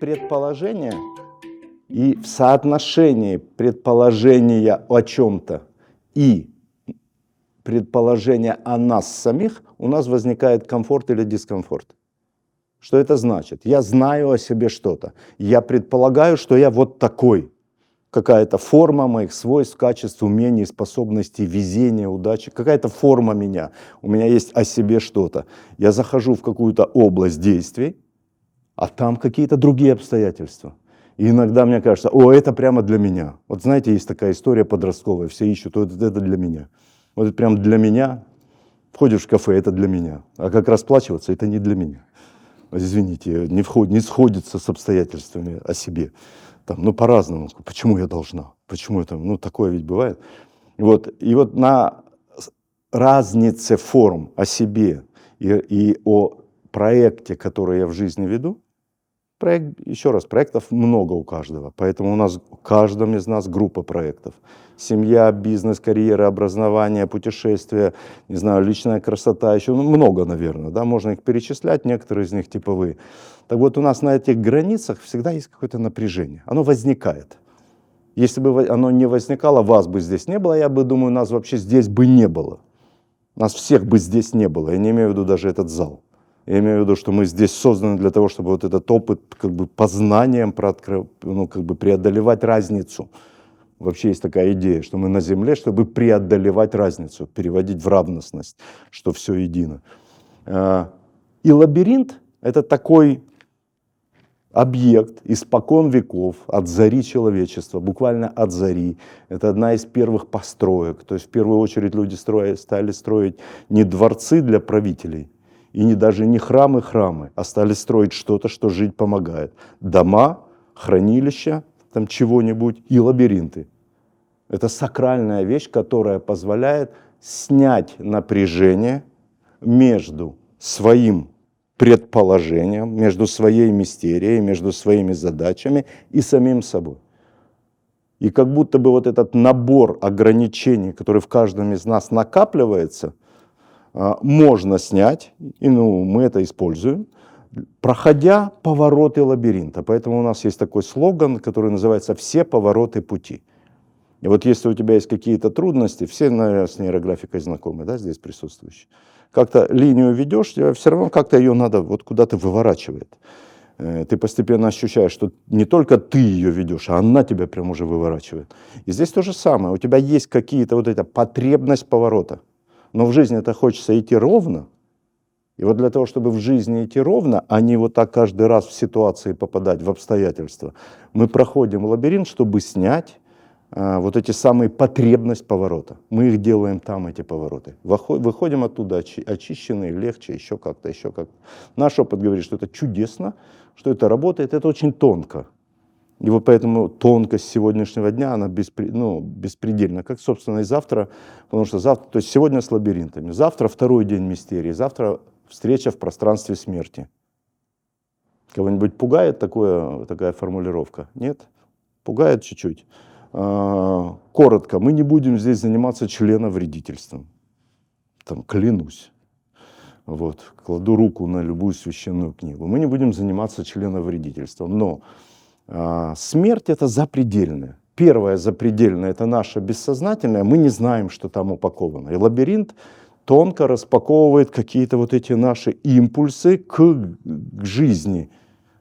предположение, и в соотношении предположения о чем-то и предположения о нас самих у нас возникает комфорт или дискомфорт. Что это значит? Я знаю о себе что-то. Я предполагаю, что я вот такой. Какая-то форма моих свойств, качеств, умений, способностей, везения, удачи. Какая-то форма меня. У меня есть о себе что-то. Я захожу в какую-то область действий, а там какие-то другие обстоятельства. И иногда мне кажется, о, это прямо для меня. Вот знаете, есть такая история подростковая, все ищут, вот это для меня. Вот это прям для меня. Входишь в кафе, это для меня. А как расплачиваться, это не для меня. Извините, не, вход, не сходится с обстоятельствами о себе. Там, ну, по-разному. Почему я должна? Почему это? Ну, такое ведь бывает. Вот. И вот на разнице форм о себе и, и о проекте, который я в жизни веду, Проект, еще раз, проектов много у каждого, поэтому у нас, у каждом из нас группа проектов. Семья, бизнес, карьера, образование, путешествия, не знаю, личная красота, еще ну, много, наверное, да, можно их перечислять, некоторые из них типовые. Так вот, у нас на этих границах всегда есть какое-то напряжение, оно возникает. Если бы оно не возникало, вас бы здесь не было, я бы думаю, нас вообще здесь бы не было. Нас всех бы здесь не было, я не имею в виду даже этот зал. Я имею в виду, что мы здесь созданы для того, чтобы вот этот опыт как бы познанием ну, как бы преодолевать разницу. Вообще есть такая идея, что мы на Земле, чтобы преодолевать разницу, переводить в равностность, что все едино. А, и лабиринт — это такой объект испокон веков, от зари человечества, буквально от зари. Это одна из первых построек. То есть в первую очередь люди строили, стали строить не дворцы для правителей, и не даже не храмы храмы, а стали строить что-то, что жить помогает. Дома, хранилища, там чего-нибудь и лабиринты. Это сакральная вещь, которая позволяет снять напряжение между своим предположением, между своей мистерией, между своими задачами и самим собой. И как будто бы вот этот набор ограничений, который в каждом из нас накапливается – можно снять, и ну, мы это используем, проходя повороты лабиринта. Поэтому у нас есть такой слоган, который называется «Все повороты пути». И вот если у тебя есть какие-то трудности, все, наверное, с нейрографикой знакомы, да, здесь присутствующие, как-то линию ведешь, тебе все равно как-то ее надо вот куда-то выворачивает. Э, ты постепенно ощущаешь, что не только ты ее ведешь, а она тебя прям уже выворачивает. И здесь то же самое. У тебя есть какие-то вот эта потребность поворота. Но в жизни это хочется идти ровно. И вот для того, чтобы в жизни идти ровно, а не вот так каждый раз в ситуации попадать, в обстоятельства, мы проходим лабиринт, чтобы снять а, вот эти самые потребность поворота. Мы их делаем там, эти повороты. Выходим оттуда очищенные, легче, еще как-то, еще как-то. Наш опыт говорит, что это чудесно, что это работает, это очень тонко. И вот поэтому тонкость сегодняшнего дня, она беспри, ну, беспредельна, как, собственно, и завтра, потому что завтра, то есть сегодня с лабиринтами, завтра второй день мистерии, завтра встреча в пространстве смерти. Кого-нибудь пугает такое, такая формулировка? Нет? Пугает чуть-чуть. А, коротко, мы не будем здесь заниматься членовредительством. Там, клянусь. Вот, кладу руку на любую священную книгу. Мы не будем заниматься членовредительством. Но смерть это запредельная. Первое запредельное это наше бессознательное, мы не знаем, что там упаковано. И лабиринт тонко распаковывает какие-то вот эти наши импульсы к, к жизни,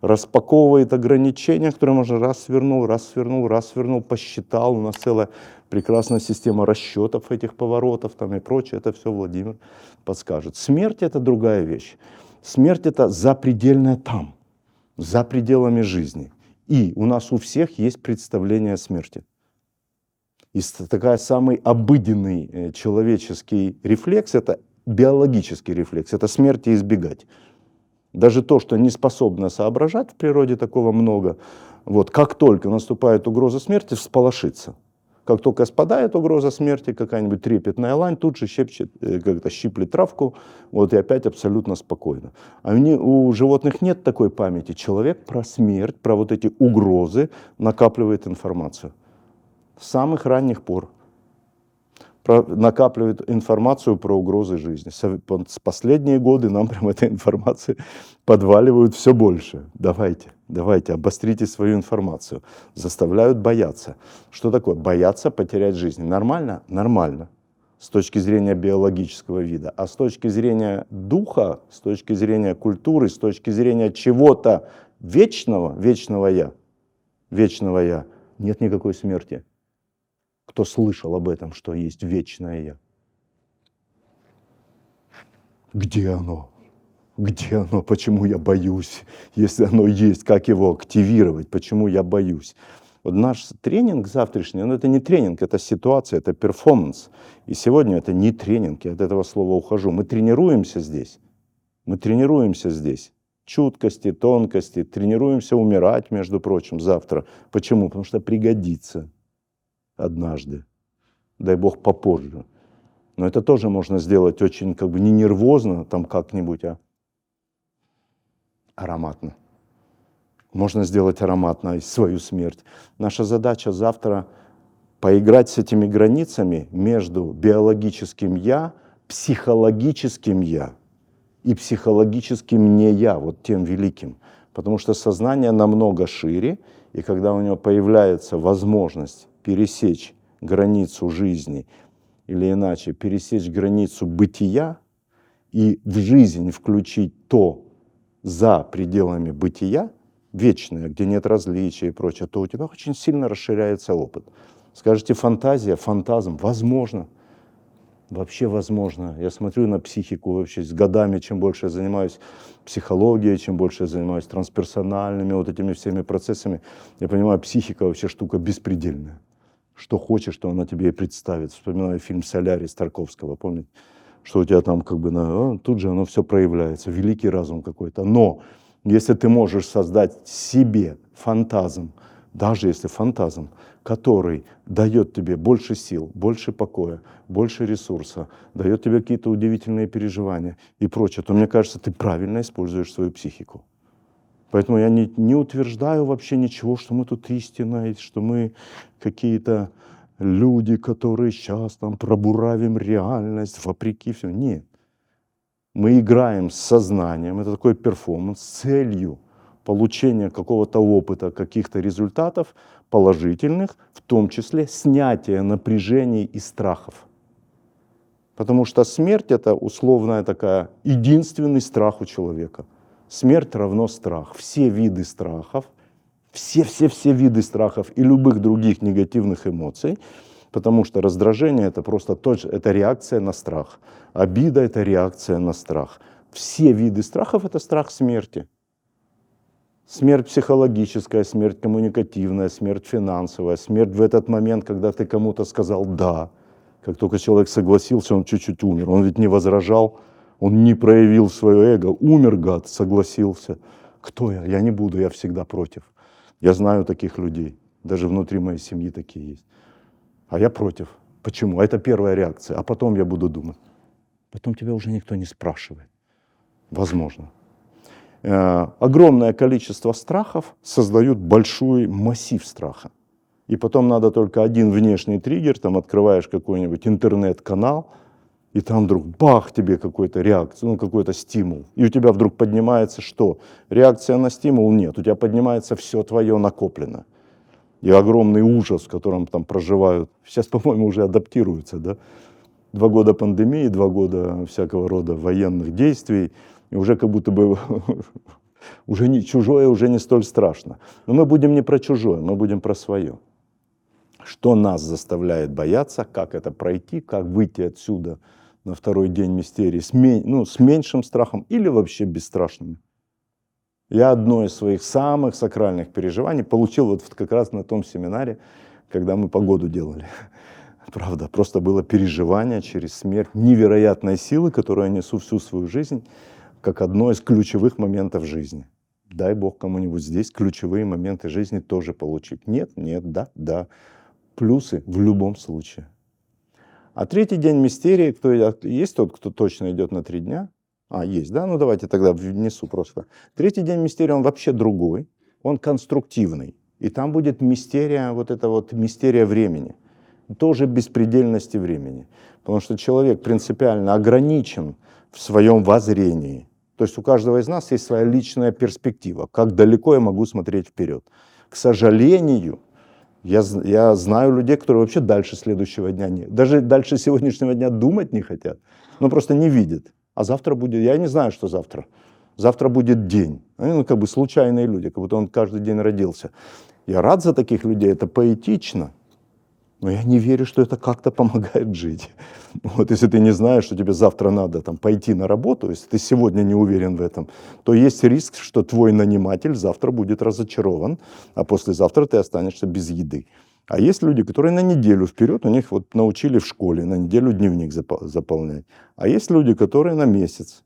распаковывает ограничения, которые можно раз свернул, раз свернул, раз свернул, посчитал. У нас целая прекрасная система расчетов этих поворотов там и прочее. Это все Владимир подскажет. Смерть это другая вещь. Смерть это запредельная там, за пределами жизни. И у нас у всех есть представление о смерти. И такая самый обыденный э, человеческий рефлекс – это биологический рефлекс, это смерти избегать. Даже то, что не способно соображать в природе, такого много, вот, как только наступает угроза смерти, всполошиться – как только спадает угроза смерти, какая-нибудь трепетная лань тут же щепчет, э, как-то щиплет травку, вот и опять абсолютно спокойно. А у животных нет такой памяти. Человек про смерть, про вот эти угрозы накапливает информацию. С самых ранних пор. Накапливает информацию про угрозы жизни. С последние годы нам прям этой информации подваливают все больше. Давайте, давайте, обострите свою информацию. Заставляют бояться. Что такое? Бояться потерять жизнь. Нормально? Нормально. С точки зрения биологического вида. А с точки зрения духа, с точки зрения культуры, с точки зрения чего-то вечного, вечного я, вечного я, нет никакой смерти кто слышал об этом, что есть вечное Я. Где оно? Где оно? Почему я боюсь? Если оно есть, как его активировать? Почему я боюсь? Вот наш тренинг завтрашний, ну это не тренинг, это ситуация, это перформанс. И сегодня это не тренинг, я от этого слова ухожу. Мы тренируемся здесь. Мы тренируемся здесь. Чуткости, тонкости, тренируемся умирать, между прочим, завтра. Почему? Потому что пригодится однажды. Дай Бог попозже. Но это тоже можно сделать очень как бы не нервозно там как-нибудь, а ароматно. Можно сделать ароматно свою смерть. Наша задача завтра поиграть с этими границами между биологическим «я», психологическим «я» и психологическим «не я», вот тем великим. Потому что сознание намного шире, и когда у него появляется возможность пересечь границу жизни или иначе пересечь границу бытия и в жизнь включить то за пределами бытия, вечное, где нет различий и прочее, то у тебя очень сильно расширяется опыт. Скажите, фантазия, фантазм, возможно. Вообще возможно. Я смотрю на психику вообще с годами, чем больше я занимаюсь психологией, чем больше я занимаюсь трансперсональными вот этими всеми процессами, я понимаю, психика вообще штука беспредельная что хочешь, что она тебе и представит. Вспоминаю фильм «Солярис» Тарковского, помните? Что у тебя там как бы, на, а, тут же оно все проявляется, великий разум какой-то. Но если ты можешь создать себе фантазм, даже если фантазм, который дает тебе больше сил, больше покоя, больше ресурса, дает тебе какие-то удивительные переживания и прочее, то мне кажется, ты правильно используешь свою психику. Поэтому я не, не утверждаю вообще ничего, что мы тут истина, что мы какие-то люди, которые сейчас там пробуравим реальность вопреки всему. Нет. Мы играем с сознанием, это такой перформанс с целью получения какого-то опыта, каких-то результатов положительных, в том числе снятия напряжений и страхов. Потому что смерть это условная такая единственный страх у человека – Смерть равно страх. Все виды страхов, все-все-все виды страхов и любых других негативных эмоций, потому что раздражение это просто точно, это реакция на страх. Обида это реакция на страх. Все виды страхов это страх смерти. Смерть психологическая, смерть коммуникативная, смерть финансовая, смерть в этот момент, когда ты кому-то сказал «да». Как только человек согласился, он чуть-чуть умер. Он ведь не возражал, он не проявил свое эго, умер гад, согласился. Кто я? Я не буду, я всегда против. Я знаю таких людей, даже внутри моей семьи такие есть. А я против. Почему? А это первая реакция. А потом я буду думать. Потом тебя уже никто не спрашивает. Возможно. Э, огромное количество страхов создают большой массив страха. И потом надо только один внешний триггер, там открываешь какой-нибудь интернет-канал, и там вдруг бах тебе какой-то реакция, ну какой-то стимул. И у тебя вдруг поднимается что? Реакция на стимул нет, у тебя поднимается все твое накоплено. И огромный ужас, в котором там проживают. Сейчас, по-моему, уже адаптируются, да? Два года пандемии, два года всякого рода военных действий, и уже как будто бы уже не чужое, уже не столь страшно. Но мы будем не про чужое, мы будем про свое. Что нас заставляет бояться, как это пройти, как выйти отсюда – на второй день мистерии с, ну, с меньшим страхом или вообще бесстрашными. Я одно из своих самых сакральных переживаний получил вот как раз на том семинаре, когда мы погоду делали. Правда, просто было переживание через смерть невероятной силы, которую я несу всю свою жизнь, как одно из ключевых моментов жизни. Дай Бог кому-нибудь здесь ключевые моменты жизни тоже получить. Нет, нет, да, да. Плюсы в любом случае. А третий день мистерии, кто, есть тот, кто точно идет на три дня? А, есть, да? Ну давайте тогда внесу просто. Третий день мистерии, он вообще другой, он конструктивный. И там будет мистерия, вот это вот мистерия времени. тоже беспредельности времени. Потому что человек принципиально ограничен в своем воззрении. То есть у каждого из нас есть своя личная перспектива, как далеко я могу смотреть вперед. К сожалению, я, я знаю людей, которые вообще дальше следующего дня, не, даже дальше сегодняшнего дня думать не хотят, но просто не видят. А завтра будет, я не знаю, что завтра. Завтра будет день. Они ну, как бы случайные люди, как будто он каждый день родился. Я рад за таких людей, это поэтично – но я не верю, что это как-то помогает жить. Вот если ты не знаешь, что тебе завтра надо там, пойти на работу, если ты сегодня не уверен в этом, то есть риск, что твой наниматель завтра будет разочарован, а послезавтра ты останешься без еды. А есть люди, которые на неделю вперед, у них вот научили в школе на неделю дневник заполнять. А есть люди, которые на месяц.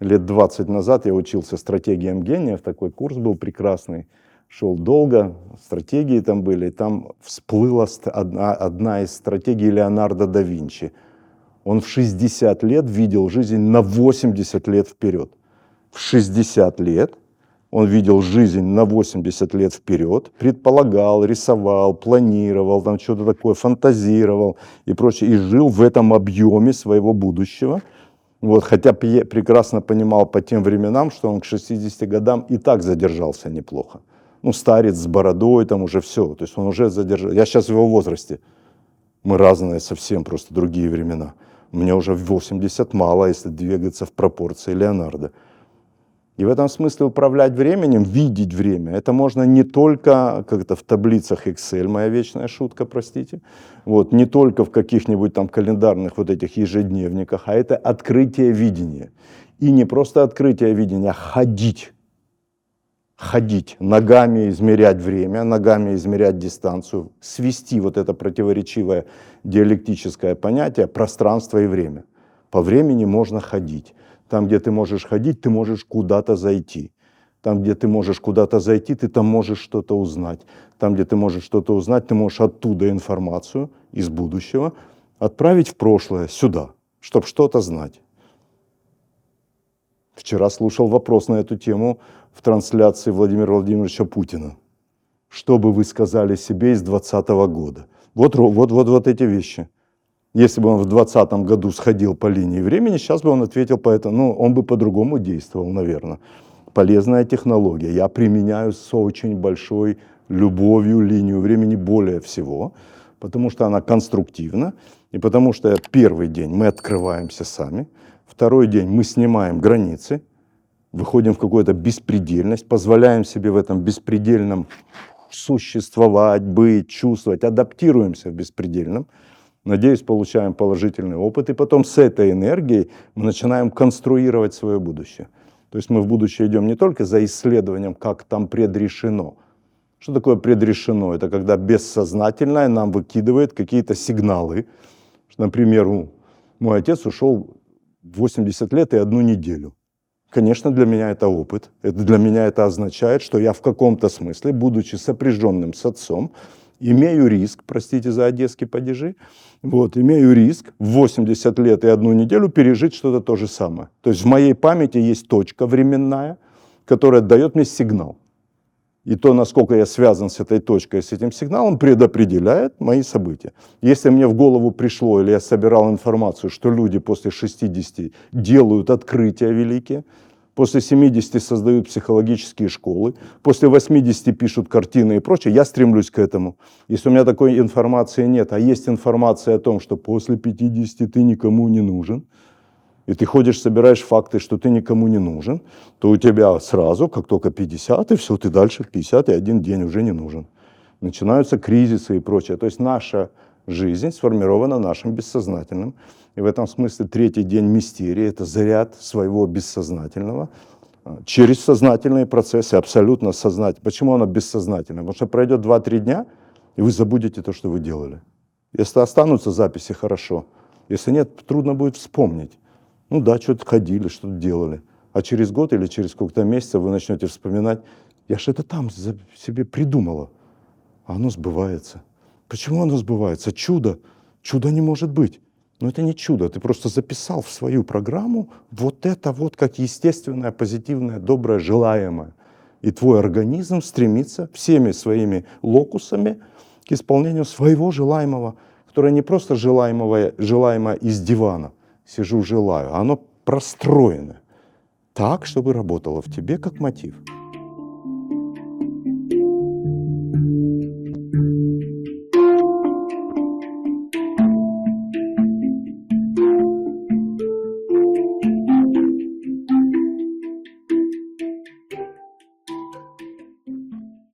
Лет 20 назад я учился стратегиям гениев, такой курс был прекрасный шел долго, стратегии там были, там всплыла одна, одна из стратегий Леонардо да Винчи. Он в 60 лет видел жизнь на 80 лет вперед. В 60 лет он видел жизнь на 80 лет вперед, предполагал, рисовал, планировал, там что-то такое, фантазировал и прочее, и жил в этом объеме своего будущего. Вот, хотя прекрасно понимал по тем временам, что он к 60 годам и так задержался неплохо ну, старец с бородой, там уже все. То есть он уже задержал. Я сейчас в его возрасте. Мы разные совсем, просто другие времена. Мне уже 80 мало, если двигаться в пропорции Леонардо. И в этом смысле управлять временем, видеть время, это можно не только как-то в таблицах Excel, моя вечная шутка, простите, вот, не только в каких-нибудь там календарных вот этих ежедневниках, а это открытие видения. И не просто открытие видения, а ходить ходить, ногами измерять время, ногами измерять дистанцию, свести вот это противоречивое диалектическое понятие пространство и время. По времени можно ходить. Там, где ты можешь ходить, ты можешь куда-то зайти. Там, где ты можешь куда-то зайти, ты там можешь что-то узнать. Там, где ты можешь что-то узнать, ты можешь оттуда информацию из будущего отправить в прошлое, сюда, чтобы что-то знать. Вчера слушал вопрос на эту тему в трансляции Владимира Владимировича Путина. Что бы вы сказали себе из 2020 года? Вот, вот, вот, вот эти вещи. Если бы он в 2020 году сходил по линии времени, сейчас бы он ответил по этому, ну, он бы по-другому действовал, наверное. Полезная технология. Я применяю с очень большой любовью линию времени более всего, потому что она конструктивна, и потому что первый день мы открываемся сами – Второй день мы снимаем границы, выходим в какую-то беспредельность, позволяем себе в этом беспредельном существовать, быть, чувствовать, адаптируемся в беспредельном. Надеюсь, получаем положительный опыт. И потом с этой энергией мы начинаем конструировать свое будущее. То есть мы в будущее идем не только за исследованием, как там предрешено. Что такое предрешено? Это когда бессознательное нам выкидывает какие-то сигналы. Например, мой отец ушел 80 лет и одну неделю. Конечно, для меня это опыт. Это для меня это означает, что я в каком-то смысле, будучи сопряженным с отцом, имею риск, простите за одесские падежи, вот, имею риск в 80 лет и одну неделю пережить что-то то же самое. То есть в моей памяти есть точка временная, которая дает мне сигнал и то, насколько я связан с этой точкой, с этим сигналом, предопределяет мои события. Если мне в голову пришло, или я собирал информацию, что люди после 60 делают открытия великие, после 70 создают психологические школы, после 80 пишут картины и прочее, я стремлюсь к этому. Если у меня такой информации нет, а есть информация о том, что после 50 ты никому не нужен, и ты ходишь, собираешь факты, что ты никому не нужен, то у тебя сразу, как только 50, и все, ты дальше в 50 и один день уже не нужен. Начинаются кризисы и прочее. То есть наша жизнь сформирована нашим бессознательным. И в этом смысле третий день мистерии – это заряд своего бессознательного а, через сознательные процессы, абсолютно сознательно. Почему оно бессознательное? Потому что пройдет 2-3 дня, и вы забудете то, что вы делали. Если останутся записи, хорошо. Если нет, трудно будет вспомнить. Ну да, что-то ходили, что-то делали. А через год или через сколько-то месяцев вы начнете вспоминать, я же это там себе придумала. А оно сбывается. Почему оно сбывается? Чудо. Чудо не может быть. Но это не чудо. Ты просто записал в свою программу вот это вот как естественное, позитивное, доброе, желаемое. И твой организм стремится всеми своими локусами к исполнению своего желаемого, которое не просто желаемого, желаемое из дивана, сижу, желаю, а оно простроено так, чтобы работало в тебе как мотив.